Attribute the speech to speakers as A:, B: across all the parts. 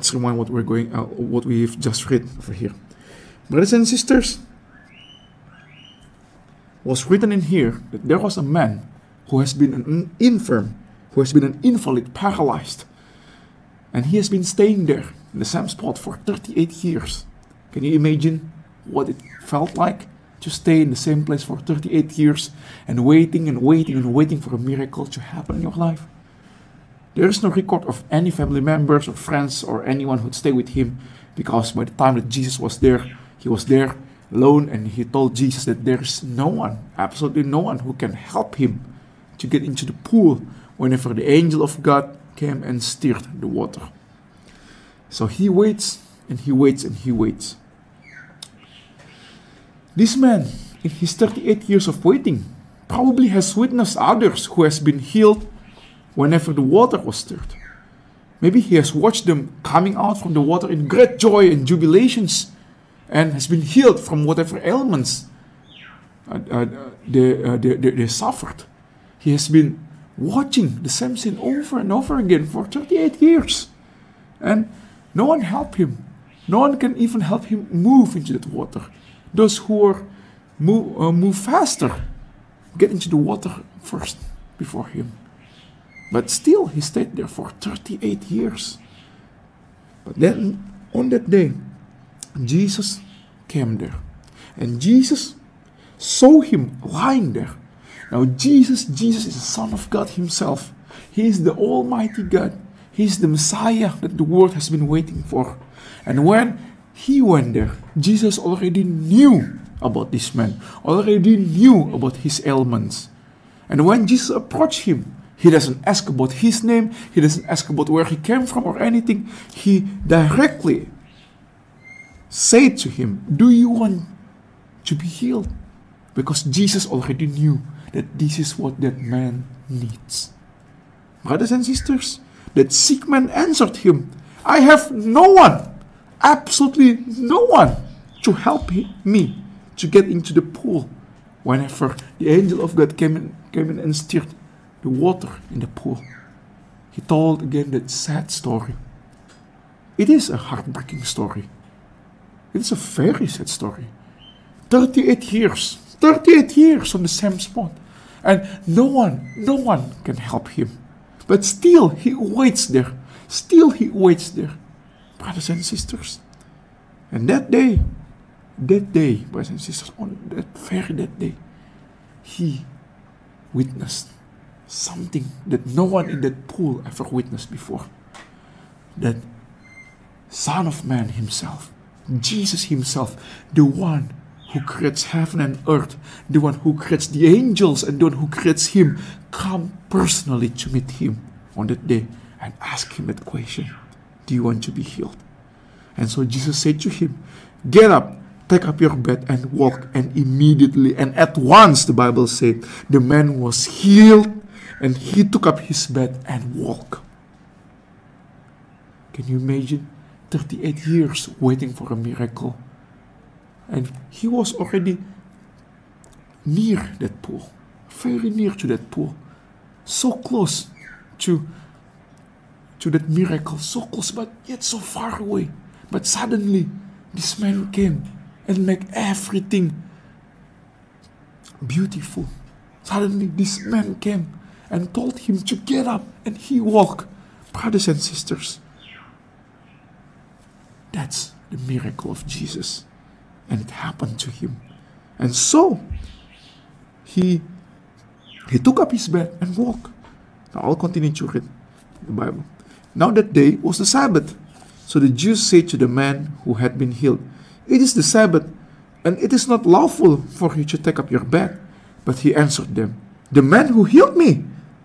A: Let's rewind what we're going, uh, what we've just read over here. Brothers and sisters, was written in here that there was a man who has been an infirm, who has been an invalid, paralyzed, and he has been staying there in the same spot for 38 years. Can you imagine what it felt like to stay in the same place for 38 years and waiting and waiting and waiting for a miracle to happen in your life? There is no record of any family members or friends or anyone who'd stay with him because by the time that Jesus was there, he was there alone and he told Jesus that there is no one, absolutely no one, who can help him to get into the pool whenever the angel of God came and stirred the water. So he waits and he waits and he waits. This man, in his 38 years of waiting, probably has witnessed others who has been healed whenever the water was stirred. Maybe he has watched them coming out from the water in great joy and jubilations and has been healed from whatever ailments uh, uh, they, uh, they, they, they suffered. He has been watching the same scene over and over again for 38 years. And no one helped him. No one can even help him move into that water. Those who are move, uh, move faster get into the water first before him. But still, he stayed there for 38 years. But then, on that day, Jesus came there. And Jesus saw him lying there. Now, Jesus, Jesus is the Son of God Himself. He is the Almighty God. He is the Messiah that the world has been waiting for. And when he went there, Jesus already knew about this man, already knew about his ailments. And when Jesus approached him, he doesn't ask about his name, he doesn't ask about where he came from or anything. He directly said to him, Do you want to be healed? Because Jesus already knew that this is what that man needs. Brothers and sisters, that sick man answered him, I have no one, absolutely no one, to help me to get into the pool whenever the angel of God came in, came in and stirred the water in the pool. He told again that sad story. It is a heartbreaking story. It is a very sad story. 38 years, 38 years on the same spot. And no one, no one can help him. But still, he waits there. Still, he waits there. Brothers and sisters. And that day, that day, brothers and sisters, on that very that day, he witnessed something that no one in that pool ever witnessed before. That Son of Man himself, Jesus himself, the one who creates heaven and earth, the one who creates the angels and the one who creates him, come personally to meet him on that day and ask him that question Do you want to be healed? And so Jesus said to him, Get up, take up your bed and walk. And immediately and at once, the Bible said, the man was healed and he took up his bed and walked. Can you imagine? 38 years waiting for a miracle. And he was already near that pool, very near to that pool, so close to, to that miracle, so close, but yet so far away. But suddenly, this man came and made everything beautiful. Suddenly, this man came and told him to get up, and he walked. Brothers and sisters, that's the miracle of Jesus. And it happened to him. And so, he, he took up his bed and walked. Now I'll continue to read the Bible. Now that day was the Sabbath. So the Jews said to the man who had been healed, It is the Sabbath, and it is not lawful for you to take up your bed. But he answered them, The man who healed me,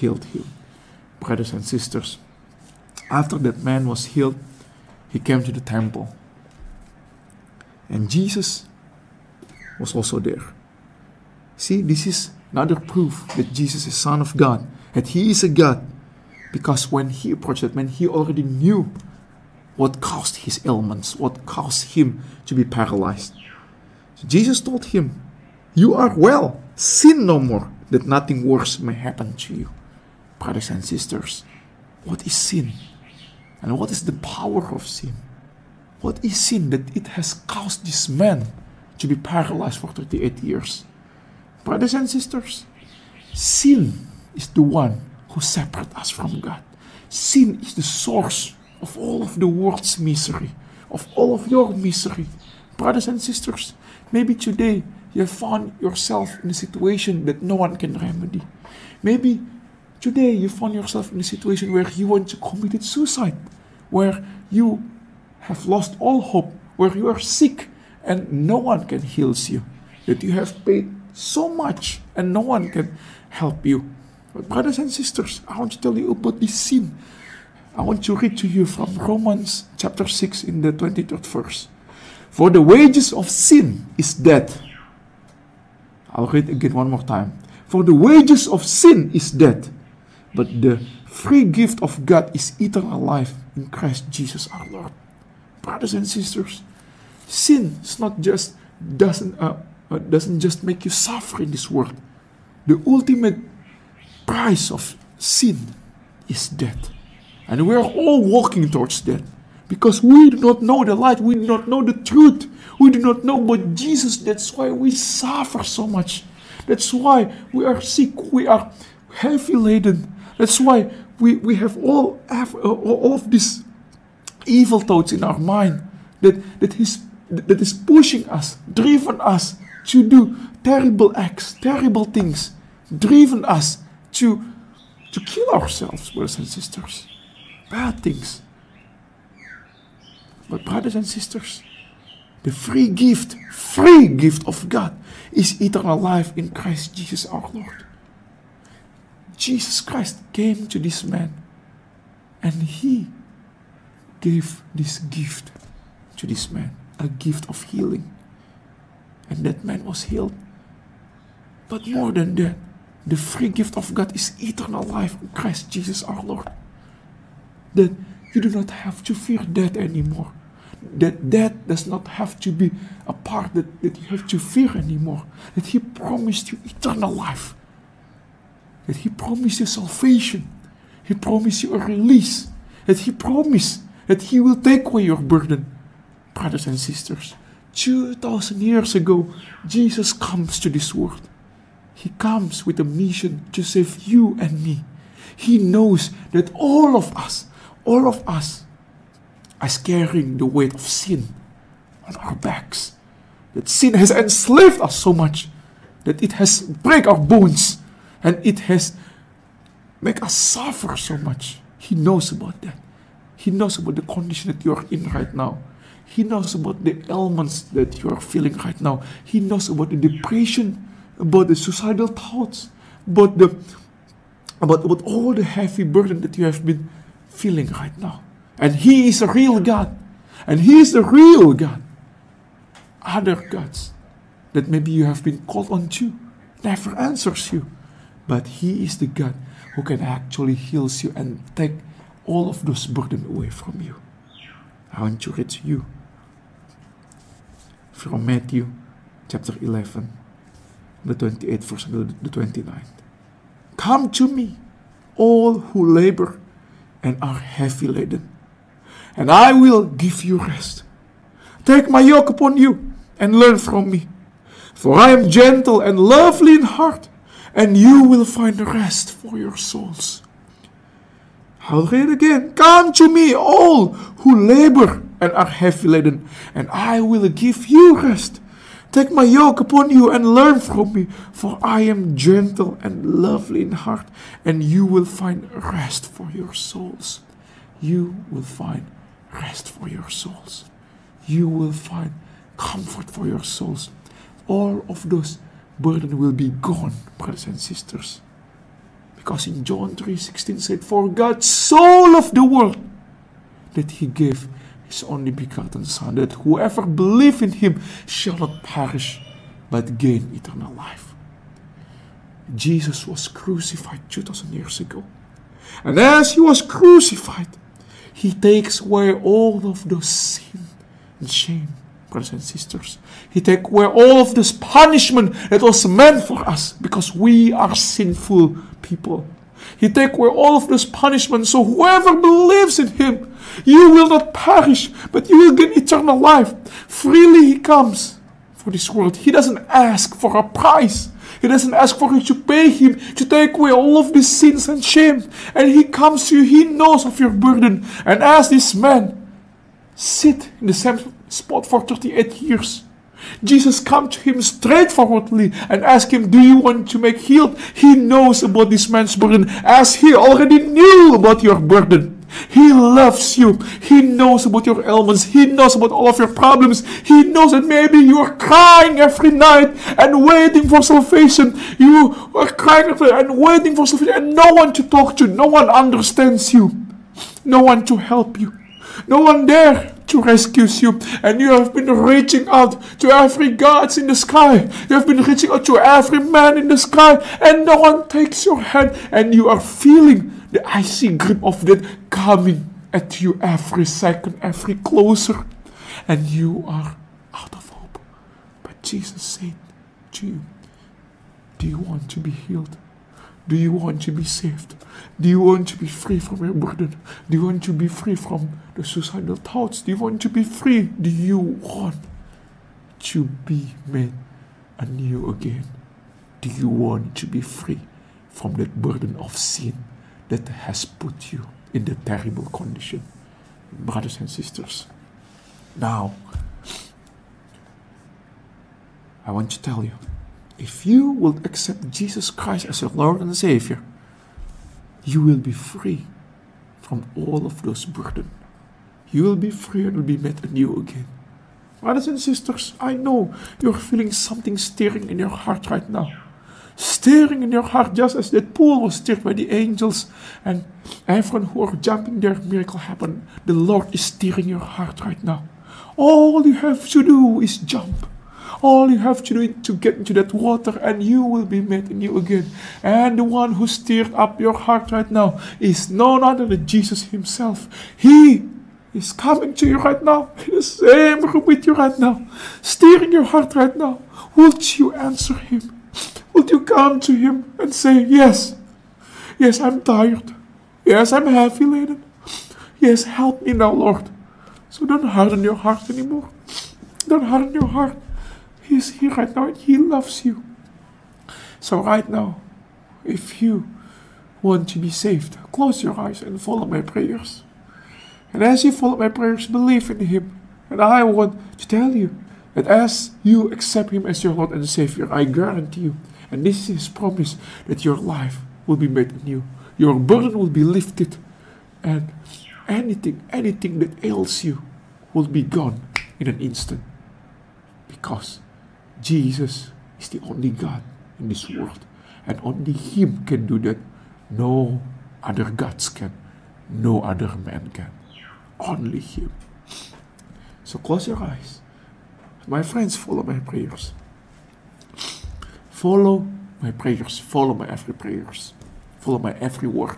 A: healed him. Brothers and sisters, after that man was healed, he came to the temple. And Jesus was also there. See, this is another proof that Jesus is Son of God, that He is a God. Because when He approached that man, He already knew what caused his ailments, what caused him to be paralyzed. So Jesus told him, You are well, sin no more, that nothing worse may happen to you. Brothers and sisters, what is sin? And what is the power of sin? What is sin that it has caused this man to be paralyzed for 38 years? Brothers and sisters, sin is the one who separates us from God. Sin is the source of all of the world's misery, of all of your misery. Brothers and sisters, maybe today you have found yourself in a situation that no one can remedy. Maybe today you find yourself in a situation where you want to commit suicide, where you have lost all hope, where you are sick and no one can heal you, that you have paid so much and no one can help you. But brothers and sisters, I want to tell you about this sin. I want to read to you from Romans chapter 6 in the 23rd verse. For the wages of sin is death. I'll read again one more time. For the wages of sin is death, but the free gift of God is eternal life in Christ Jesus our Lord. Brothers and sisters, sin is not just doesn't uh, uh, doesn't just make you suffer in this world. The ultimate price of sin is death. And we are all walking towards that because we do not know the light, we do not know the truth, we do not know but Jesus. That's why we suffer so much. That's why we are sick, we are heavy laden. That's why we, we have all, uh, all of these evil thoughts in our mind that, that, is, that is pushing us, driven us to do terrible acts, terrible things, driven us to, to kill ourselves, brothers and sisters bad things. But, brothers and sisters, the free gift, free gift of God is eternal life in Christ Jesus our Lord. Jesus Christ came to this man and he gave this gift to this man a gift of healing. And that man was healed. But more than that, the free gift of God is eternal life in Christ Jesus our Lord that you do not have to fear death anymore. That death does not have to be a part that, that you have to fear anymore. That He promised you eternal life. That He promised you salvation. He promised you a release. That He promised that He will take away your burden. Brothers and sisters, 2000 years ago, Jesus comes to this world. He comes with a mission to save you and me. He knows that all of us all of us are carrying the weight of sin on our backs. That sin has enslaved us so much that it has break our bones and it has make us suffer so much. He knows about that. He knows about the condition that you are in right now. He knows about the ailments that you are feeling right now. He knows about the depression, about the suicidal thoughts, about the about, about all the heavy burden that you have been feeling right now. And He is a real God. And He is the real God. Other gods that maybe you have been called on to never answers you. But He is the God who can actually heal you and take all of those burden away from you. I want to read to you from Matthew chapter 11, the 28th verse the 29th. Come to me, all who labor and are heavy laden, and I will give you rest. Take my yoke upon you and learn from me, for I am gentle and lovely in heart, and you will find rest for your souls. I'll read again. Come to me, all who labor and are heavy laden, and I will give you rest. Take my yoke upon you and learn from me, for I am gentle and lovely in heart, and you will find rest for your souls. You will find rest for your souls. You will find comfort for your souls. All of those burden will be gone, brothers and sisters. Because in John 3:16 said, For God so loved the world that he gave his only begotten Son, that whoever believe in him shall not perish, but gain eternal life. Jesus was crucified 2000 years ago. And as he was crucified, he takes away all of those sin and shame, brothers and sisters. He take away all of this punishment that was meant for us because we are sinful people. He take away all of this punishment so whoever believes in him, you will not perish, but you will get eternal life. Freely he comes for this world. He doesn't ask for a price. He doesn't ask for you to pay him to take away all of these sins and shame. And he comes to you, he knows of your burden. And as this man sit in the same spot for 38 years, Jesus come to him straightforwardly and ask him, Do you want to make healed? He knows about this man's burden as he already knew about your burden. He loves you. He knows about your ailments. He knows about all of your problems. He knows that maybe you are crying every night and waiting for salvation. You are crying and waiting for salvation and no one to talk to. No one understands you. No one to help you. No one there to rescue you. And you have been reaching out to every god in the sky. You have been reaching out to every man in the sky. And no one takes your hand. And you are feeling the icy grip of death coming at you every second, every closer. And you are out of hope. But Jesus said to you, Do you want to be healed? Do you want to be saved? Do you want to be free from your burden? Do you want to be free from the suicidal thoughts? Do you want to be free? Do you want to be made anew again? Do you want to be free from that burden of sin that has put you in the terrible condition? Brothers and sisters, now I want to tell you if you will accept Jesus Christ as your Lord and Savior, you will be free from all of those burdens. You will be free and will be met anew again. Brothers and sisters, I know you're feeling something stirring in your heart right now. Stirring in your heart just as that pool was stirred by the angels and everyone who are jumping there, miracle happened. The Lord is stirring your heart right now. All you have to do is jump. All you have to do is to get into that water and you will be made anew again. And the one who stirred up your heart right now is none other than Jesus himself. He is coming to you right now, in the same room with you right now, stirring your heart right now. Would you answer him? Would you come to him and say, Yes, yes, I'm tired. Yes, I'm heavy laden. Yes, help me now, Lord. So don't harden your heart anymore. Don't harden your heart. He's here right now and He loves you. So, right now, if you want to be saved, close your eyes and follow my prayers. And as you follow my prayers, believe in Him. And I want to tell you that as you accept Him as your Lord and Savior, I guarantee you, and this is His promise, that your life will be made new. Your burden will be lifted, and anything, anything that ails you will be gone in an instant. Because Jesus is the only God in this world, and only Him can do that. No other gods can, no other man can. Only Him. So close your eyes. My friends, follow my prayers. Follow my prayers. Follow my every prayers. Follow my every word.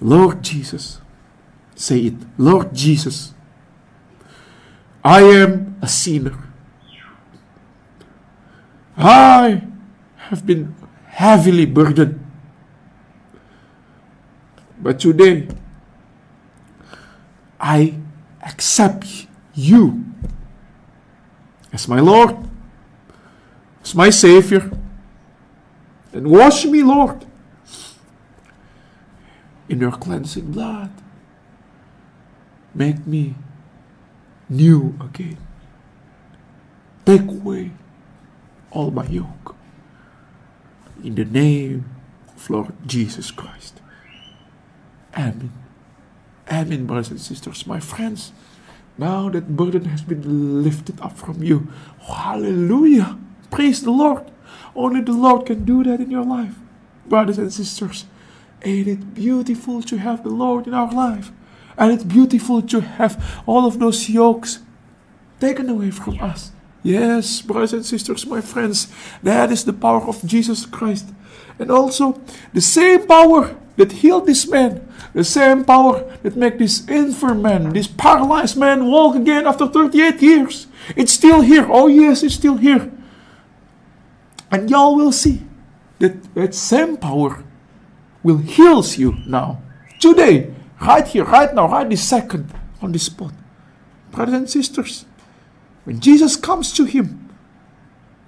A: Lord Jesus, say it. Lord Jesus, I am a sinner. I have been heavily burdened. But today, I accept you as my Lord, as my Savior, and wash me, Lord, in your cleansing blood. Make me new again. Take away all my yoke. In the name of Lord Jesus Christ. Amen. Amen, brothers and sisters, my friends. Now that burden has been lifted up from you. Hallelujah. Praise the Lord. Only the Lord can do that in your life. Brothers and sisters, ain't it beautiful to have the Lord in our life? And it's beautiful to have all of those yokes taken away from us. Yes, brothers and sisters, my friends, that is the power of Jesus Christ. And also, the same power that healed this man, the same power that make this infirm man, this paralyzed man walk again after 38 years. It's still here. Oh yes, it's still here. And y'all will see that that same power will heals you now. Today, right here, right now, right this second, on this spot. Brothers and sisters, when Jesus comes to him,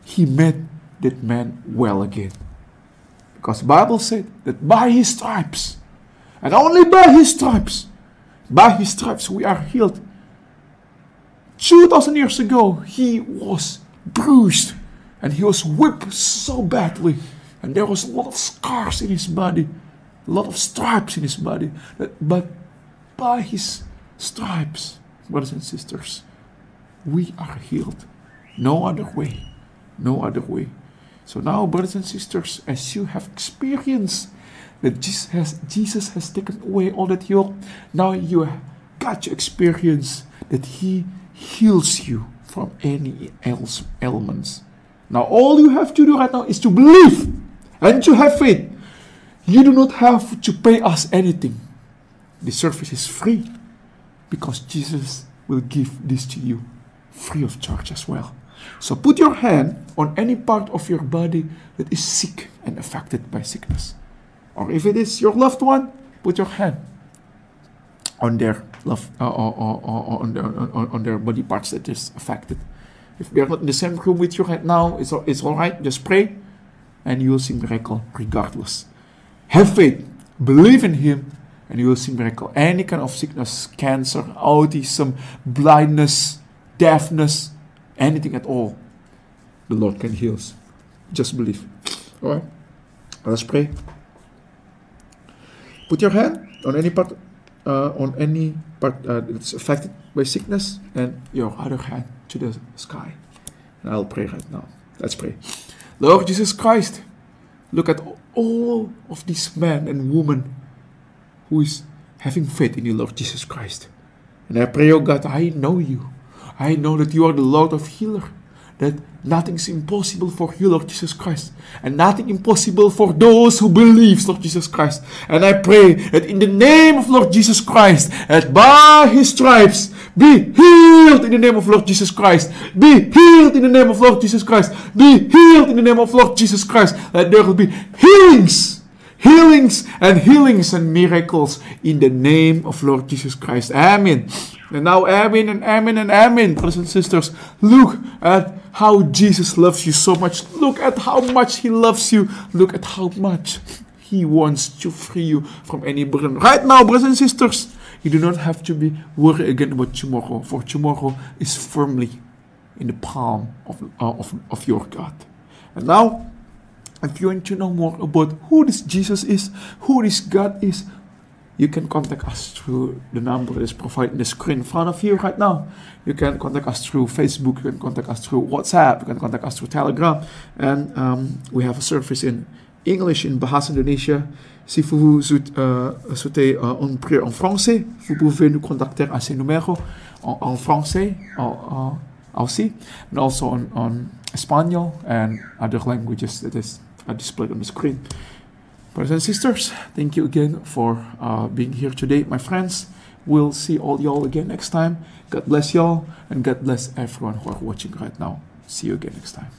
A: he made that man well again. Because Bible said that by his stripes, and only by his stripes, by his stripes we are healed. 2000 years ago, he was bruised and he was whipped so badly, and there was a lot of scars in his body, a lot of stripes in his body. But by his stripes, brothers and sisters, we are healed. No other way. No other way. So now, brothers and sisters, as you have experienced that Jesus has, Jesus has taken away all that yoke, now you got to experience that He heals you from any else ailments. Now, all you have to do right now is to believe and to have faith. You do not have to pay us anything. The service is free because Jesus will give this to you free of charge as well. So put your hand on any part of your body that is sick and affected by sickness. Or if it is your loved one, put your hand on their love uh, or, or, or, on, their, on, on their body parts that is affected. If they are not in the same room with you right now, it's, it's all right. Just pray and you will see miracle regardless. Have faith, believe in Him, and you will see miracle. Any kind of sickness, cancer, autism, blindness, deafness, anything at all, the Lord can heal. us. Just believe. All right. Let's pray. Put your hand on any part, uh, on any part uh, that's affected by sickness, and your other hand to the sky. And I'll pray right now. Let's pray. Lord Jesus Christ, look at all of these men and women who is having faith in you, Lord Jesus Christ. And I pray, oh God, I know you. I know that you are the Lord of healer, that nothing is impossible for you, Lord Jesus Christ, and nothing impossible for those who believe, Lord Jesus Christ. And I pray that in the name of Lord Jesus Christ, that by his stripes, be healed in the name of Lord Jesus Christ. Be healed in the name of Lord Jesus Christ. Be healed in the name of Lord Jesus Christ. That there will be healings healings and healings and miracles in the name of Lord Jesus Christ. Amen. And now, amen and amen and amen, brothers and sisters. Look at how Jesus loves you so much. Look at how much He loves you. Look at how much He wants to free you from any burden. Right now, brothers and sisters, you do not have to be worried again about tomorrow, for tomorrow is firmly in the palm of, uh, of, of your God. And now, if you want to know more about who this Jesus is, who this God is, you can contact us through the number that is provided in the screen in front of you right now. You can contact us through Facebook, you can contact us through WhatsApp, you can contact us through Telegram. And um, we have a service in English in Bahasa Indonesia. Si vous euh, souhaitez euh, une prière en français, vous pouvez nous contacter à ce numéro en, en français en, en, aussi, and also on, on and other languages that is displayed on the screen. Brothers and sisters, thank you again for uh, being here today, my friends. We'll see all y'all again next time. God bless y'all, and God bless everyone who are watching right now. See you again next time.